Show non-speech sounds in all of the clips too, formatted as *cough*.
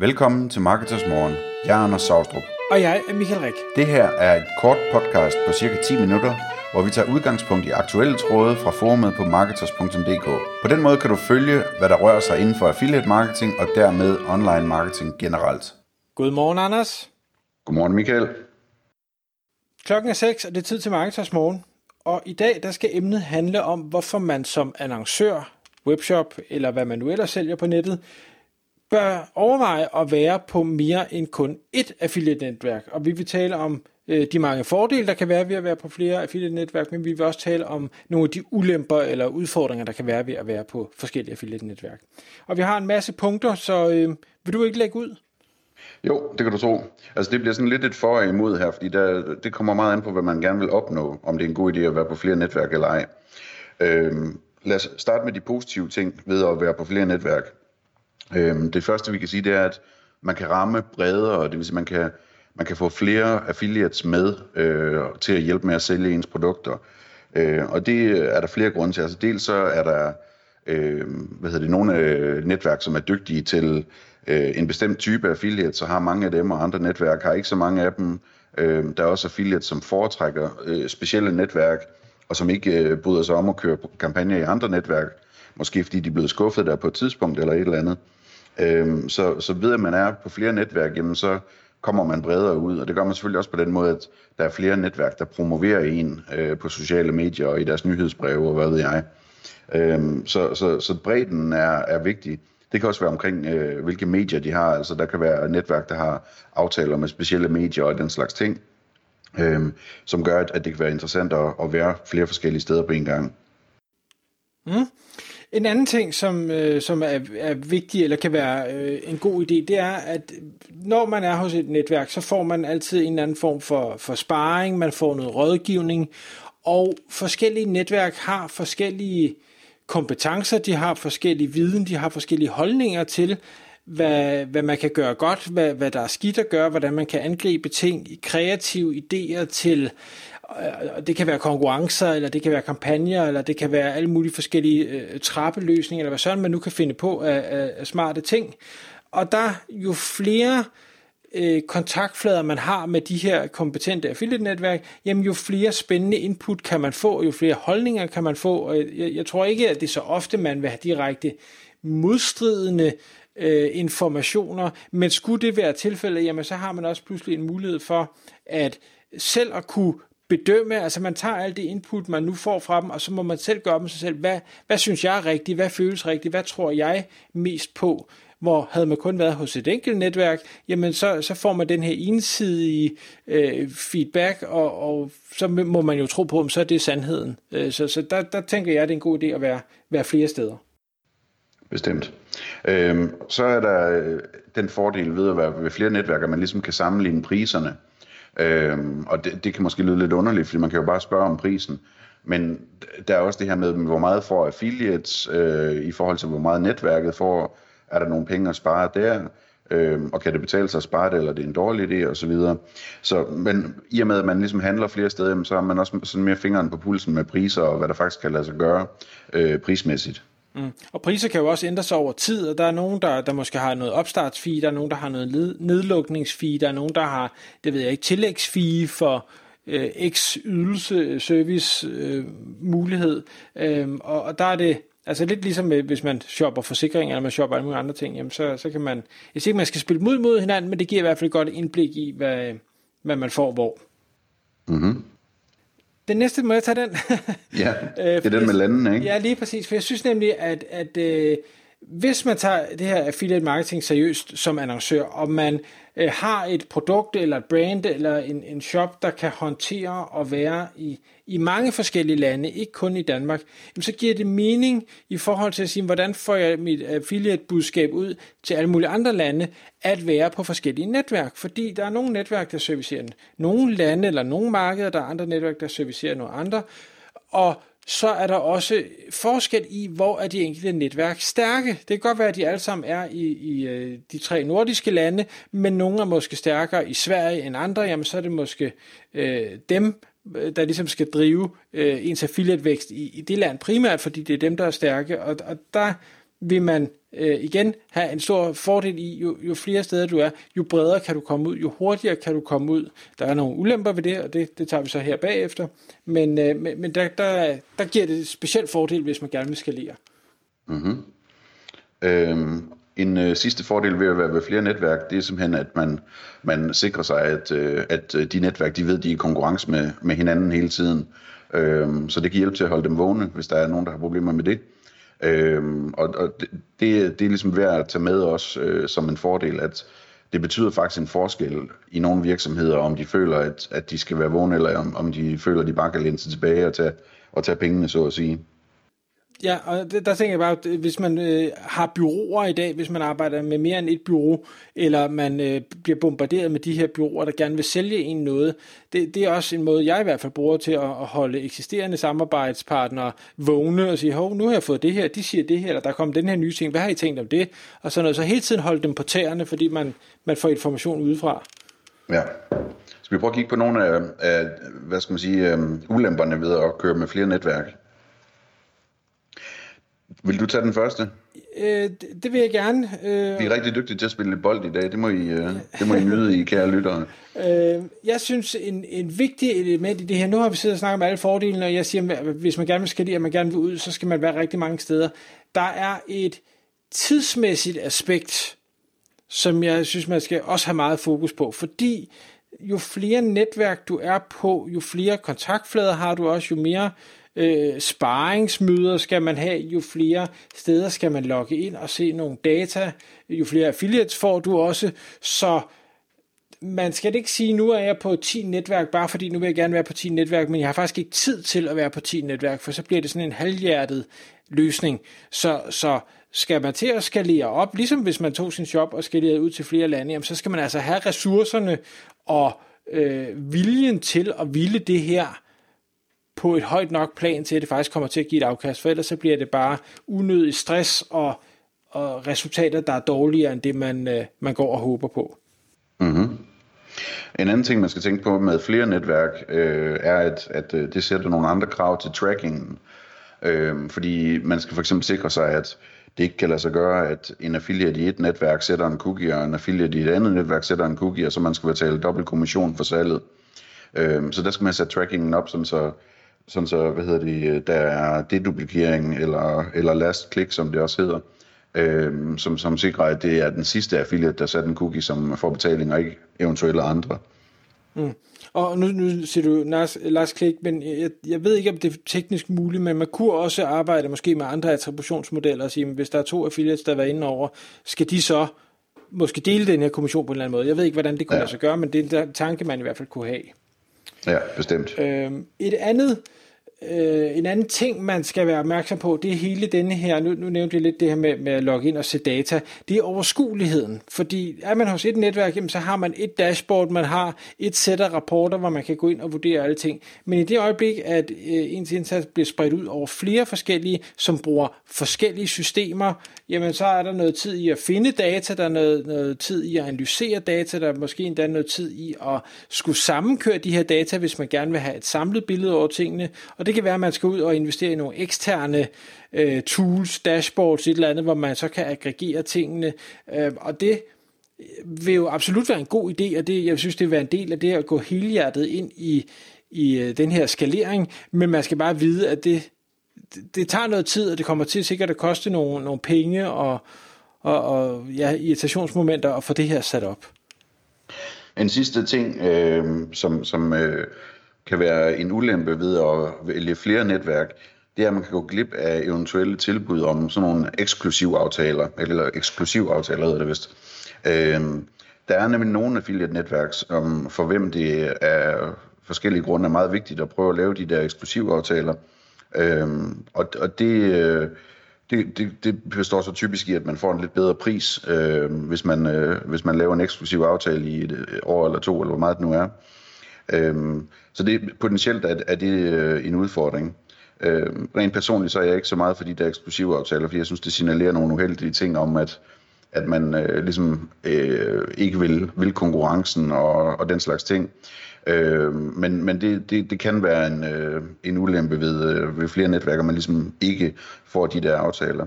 Velkommen til Marketers Morgen. Jeg er Anders Saustrup. Og jeg er Michael Rik. Det her er et kort podcast på cirka 10 minutter, hvor vi tager udgangspunkt i aktuelle tråde fra forumet på marketers.dk. På den måde kan du følge, hvad der rører sig inden for affiliate marketing og dermed online marketing generelt. Godmorgen, Anders. Godmorgen, Michael. Klokken er 6, og det er tid til Marketers Morgen. Og i dag der skal emnet handle om, hvorfor man som annoncør, webshop eller hvad man nu ellers sælger på nettet, bør overveje at være på mere end kun ét affiliate-netværk. Og vi vil tale om øh, de mange fordele, der kan være ved at være på flere affiliate-netværk, men vi vil også tale om nogle af de ulemper eller udfordringer, der kan være ved at være på forskellige affiliate-netværk. Og vi har en masse punkter, så øh, vil du ikke lægge ud? Jo, det kan du tro. Altså det bliver sådan lidt et for og imod her, fordi der, det kommer meget an på, hvad man gerne vil opnå, om det er en god idé at være på flere netværk eller ej. Øhm, lad os starte med de positive ting ved at være på flere netværk. Øhm, det første vi kan sige, det er, at man kan ramme bredere, det vil sige, man kan, man kan få flere affiliates med øh, til at hjælpe med at sælge ens produkter. Øh, og det er der flere grunde til. Altså dels så er der øh, hvad hedder det, nogle øh, netværk, som er dygtige til øh, en bestemt type affiliate, så har mange af dem, og andre netværk har ikke så mange af dem. Øh, der er også affiliates, som foretrækker øh, specielle netværk, og som ikke øh, bryder sig om at køre kampagner i andre netværk, måske fordi de er blevet skuffet der på et tidspunkt eller et eller andet. Øhm, så, så ved at man er på flere netværk, jamen så kommer man bredere ud, og det gør man selvfølgelig også på den måde, at der er flere netværk, der promoverer en øh, på sociale medier og i deres nyhedsbreve og hvad ved jeg. Øhm, så, så, så bredden er, er vigtig. Det kan også være omkring, øh, hvilke medier de har. Altså der kan være netværk, der har aftaler med specielle medier og den slags ting, øhm, som gør, at det kan være interessant at, at være flere forskellige steder på en gang. Mm. En anden ting, som, øh, som er, er vigtig eller kan være øh, en god idé, det er, at når man er hos et netværk, så får man altid en eller anden form for, for sparring, man får noget rådgivning, og forskellige netværk har forskellige kompetencer, de har forskellige viden, de har forskellige holdninger til, hvad, hvad man kan gøre godt, hvad, hvad der er skidt at gøre, hvordan man kan angribe ting, kreative idéer til Øh, det kan være konkurrencer, eller det kan være kampagner, eller det kan være alle mulige forskellige øh, trappeløsninger, eller hvad sådan man nu kan finde på af, af, af smarte ting. Og der jo flere øh, kontaktflader man har med de her kompetente affiliate-netværk, jamen jo flere spændende input kan man få, jo flere holdninger kan man få. Og jeg, jeg tror ikke, at det er så ofte, man vil have direkte modstridende øh, informationer, men skulle det være tilfældet, jamen så har man også pludselig en mulighed for at selv at kunne bedømme, altså man tager alt det input, man nu får fra dem, og så må man selv gøre med sig selv, hvad, hvad synes jeg er rigtigt, hvad føles rigtigt, hvad tror jeg mest på, hvor havde man kun været hos et enkelt netværk, jamen så, så får man den her ensidige øh, feedback, og, og så må man jo tro på, om så er det sandheden. Øh, så så der, der tænker jeg, at det er en god idé at være, være flere steder. Bestemt. Øhm, så er der øh, den fordel ved at være ved flere netværk, at man ligesom kan sammenligne priserne. Øhm, og det, det kan måske lyde lidt underligt, fordi man kan jo bare spørge om prisen. Men der er også det her med, hvor meget får affiliates øh, i forhold til, hvor meget netværket får. Er der nogle penge at spare der? Øh, og kan det betale sig at spare det, eller er det en dårlig idé, og så videre. Så, men i og med, at man ligesom handler flere steder, så har man også sådan mere fingeren på pulsen med priser, og hvad der faktisk kan lade sig gøre øh, prismæssigt. Mm. Og priser kan jo også ændre sig over tid, og der er nogen, der, der måske har noget opstartsfee, der er nogen, der har noget nedlukningsfee, der er nogen, der har, det ved jeg ikke, tillægsfee for øh, x ydelse, service, øh, mulighed. Øhm, og, og der er det, altså lidt ligesom med, hvis man shopper forsikring, eller man shopper alle mulige andre ting, jamen så, så kan man, jeg siger ikke, man skal spille mod mod hinanden, men det giver i hvert fald et godt indblik i, hvad, hvad man får hvor. Mm-hmm. Den næste, må jeg tage den? ja, *laughs* det er den med landene, ikke? Ja, lige præcis. For jeg synes nemlig, at, at øh, hvis man tager det her affiliate marketing seriøst som annoncør, og man øh, har et produkt eller et brand eller en, en shop, der kan håndtere og være i, i mange forskellige lande, ikke kun i Danmark, jamen så giver det mening i forhold til at sige, hvordan får jeg mit affiliate-budskab ud til alle mulige andre lande, at være på forskellige netværk. Fordi der er nogle netværk, der servicerer nogle lande eller nogle markeder, der er andre netværk, der servicerer nogle andre. Og så er der også forskel i, hvor er de enkelte netværk stærke. Det kan godt være, at de alle sammen er i, i øh, de tre nordiske lande, men nogle er måske stærkere i Sverige end andre, jamen så er det måske øh, dem, øh, der ligesom skal drive øh, ens affiliate-vækst i, i det land primært, fordi det er dem, der er stærke, og, og der vil man øh, igen have en stor fordel i, jo, jo flere steder du er, jo bredere kan du komme ud, jo hurtigere kan du komme ud. Der er nogle ulemper ved det, og det, det tager vi så her bagefter, men, øh, men, men der, der, der giver det specielt fordel, hvis man gerne vil skalere. Mm-hmm. Øhm, en øh, sidste fordel ved at være ved flere netværk, det er simpelthen, at man, man sikrer sig, at, øh, at øh, de netværk, de ved, de er i konkurrence med, med hinanden hele tiden. Øhm, så det kan hjælpe til at holde dem vågne, hvis der er nogen, der har problemer med det. Øhm, og og det, det er ligesom værd at tage med os øh, som en fordel, at det betyder faktisk en forskel i nogle virksomheder, om de føler, at, at de skal være vågne, eller om, om de føler, at de bare kan læne sig tilbage og tage, og tage pengene, så at sige. Ja, og det, der tænker jeg bare, at øh, hvis man øh, har byråer i dag, hvis man arbejder med mere end et bureau, eller man øh, bliver bombarderet med de her byråer, der gerne vil sælge en noget, det, det er også en måde, jeg i hvert fald bruger til at, at holde eksisterende samarbejdspartnere vågne og sige, hov, nu har jeg fået det her, de siger det her, eller der kommer den her nye ting, hvad har I tænkt om det? Og sådan noget, så hele tiden holde dem på tæerne, fordi man, man får information udefra. Ja. Skal vi prøve at kigge på nogle af, af hvad skal man sige, um, ulemperne ved at køre med flere netværk? Vil du tage den første? Øh, det, det vil jeg gerne. Øh, Vi er rigtig dygtige til at spille bold i dag. Det må I, øh, det må I nyde i, kære lyttere. *laughs* Øh, jeg synes, en, en vigtig element i det her, nu har vi siddet og snakket om alle fordelene, og jeg siger, at hvis man gerne vil skal at man gerne vil ud, så skal man være rigtig mange steder. Der er et tidsmæssigt aspekt, som jeg synes, man skal også have meget fokus på, fordi jo flere netværk du er på, jo flere kontaktflader har du også, jo mere øh, øh, sparringsmøder skal man have, jo flere steder skal man logge ind og se nogle data, jo flere affiliates får du også, så man skal ikke sige, nu er jeg på 10 netværk, bare fordi nu vil jeg gerne være på 10 netværk, men jeg har faktisk ikke tid til at være på 10 netværk, for så bliver det sådan en halvhjertet løsning. Så, så skal man til at skalere op, ligesom hvis man tog sin job og skalerede ud til flere lande, jamen, så skal man altså have ressourcerne og øh, viljen til at ville det her på et højt nok plan til, at det faktisk kommer til at give et afkast, for ellers så bliver det bare unødig stress og, og resultater, der er dårligere end det, man, øh, man går og håber på. Mm-hmm. En anden ting, man skal tænke på med flere netværk, øh, er, at, at øh, det sætter nogle andre krav til trackingen. Øh, fordi man skal for eksempel sikre sig, at det ikke kan lade sig gøre, at en affiliate i et netværk sætter en cookie, og en affiliate i et andet netværk sætter en cookie, og så man skal betale dobbelt kommission for salget. Øh, så der skal man sætte trackingen op, sådan så sådan så, hvad hedder det, der er deduplikering eller, eller last click, som det også hedder, øh, som, som sikrer, at det er den sidste affiliate, der sætter en cookie, som får betaling, og ikke eventuelle andre. Mm. Og nu, nu siger du Lars, Lars Klik, men jeg, jeg ved ikke, om det er teknisk muligt, men man kunne også arbejde måske med andre attributionsmodeller og sige, at hvis der er to affiliates, der er inde over, skal de så måske dele den her kommission på en eller anden måde. Jeg ved ikke, hvordan det kunne ja. lade sig gøre, men det er en tanke, man i hvert fald kunne have. Ja, bestemt. Øhm, et andet Øh, en anden ting, man skal være opmærksom på, det er hele denne her, nu, nu nævnte jeg lidt det her med, med at logge ind og se data, det er overskueligheden. Fordi er man hos et netværk, jamen, så har man et dashboard, man har et sæt af rapporter, hvor man kan gå ind og vurdere alle ting. Men i det øjeblik, at øh, ens indsats bliver spredt ud over flere forskellige, som bruger forskellige systemer, jamen så er der noget tid i at finde data, der er noget, noget tid i at analysere data, der er måske endda noget tid i at skulle sammenkøre de her data, hvis man gerne vil have et samlet billede over tingene. Og det kan være, at man skal ud og investere i nogle eksterne øh, tools, dashboards, et eller andet, hvor man så kan aggregere tingene. Øh, og det vil jo absolut være en god idé, og det, jeg synes, det vil være en del af det at gå helhjertet ind i, i øh, den her skalering, men man skal bare vide, at det, det, det tager noget tid, og det kommer til sikkert at koste nogle, nogle penge og, og, og ja, irritationsmomenter at få det her sat op. En sidste ting, øh, som, som øh, kan være en ulempe ved at vælge flere netværk, det er, at man kan gå glip af eventuelle tilbud om sådan nogle eksklusive aftaler, eller eksklusiv aftaler hedder det vist. Øhm, der er nemlig nogle affiliate-netværk, som for hvem det er forskellige grunde er meget vigtigt at prøve at lave de der eksklusive aftaler. Øhm, og, og det, øh, det, det, det består så typisk i, at man får en lidt bedre pris, øh, hvis, man, øh, hvis man laver en eksklusiv aftale i et øh, år eller to, eller hvor meget det nu er. Øhm, så det potentielt er, er det øh, en udfordring. Øhm, rent personligt så er jeg ikke så meget for de der eksklusive aftaler, fordi jeg synes, det signalerer nogle uheldige ting om, at, at man øh, ligesom øh, ikke vil, vil konkurrencen og, og den slags ting. Øh, men men det, det, det kan være en, øh, en ulempe ved, øh, ved flere netværker, man ligesom ikke får de der aftaler.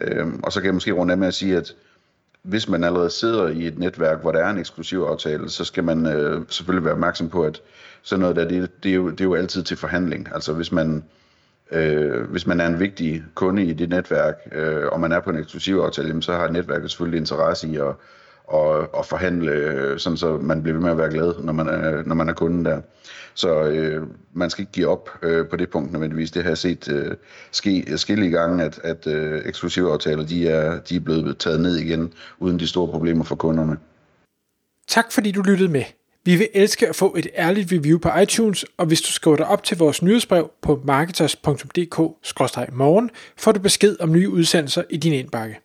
Øh, og så kan jeg måske runde af med at sige, at hvis man allerede sidder i et netværk, hvor der er en eksklusiv aftale, så skal man øh, selvfølgelig være opmærksom på, at sådan noget der, det, det, er jo, det er jo altid til forhandling. Altså hvis man, øh, hvis man er en vigtig kunde i det netværk, øh, og man er på en eksklusiv aftale, så har netværket selvfølgelig interesse i at, og, og forhandle, øh, sådan så man bliver ved med at være glad, når man er, når man er kunden der. Så øh, man skal ikke give op øh, på det punkt nødvendigvis. Det har jeg set øh, ske skille i gange, at, at øh, eksklusive aftaler de er, de er blevet taget ned igen, uden de store problemer for kunderne. Tak fordi du lyttede med. Vi vil elske at få et ærligt review på iTunes, og hvis du skriver dig op til vores nyhedsbrev på marketers.dk-morgen, får du besked om nye udsendelser i din indbakke.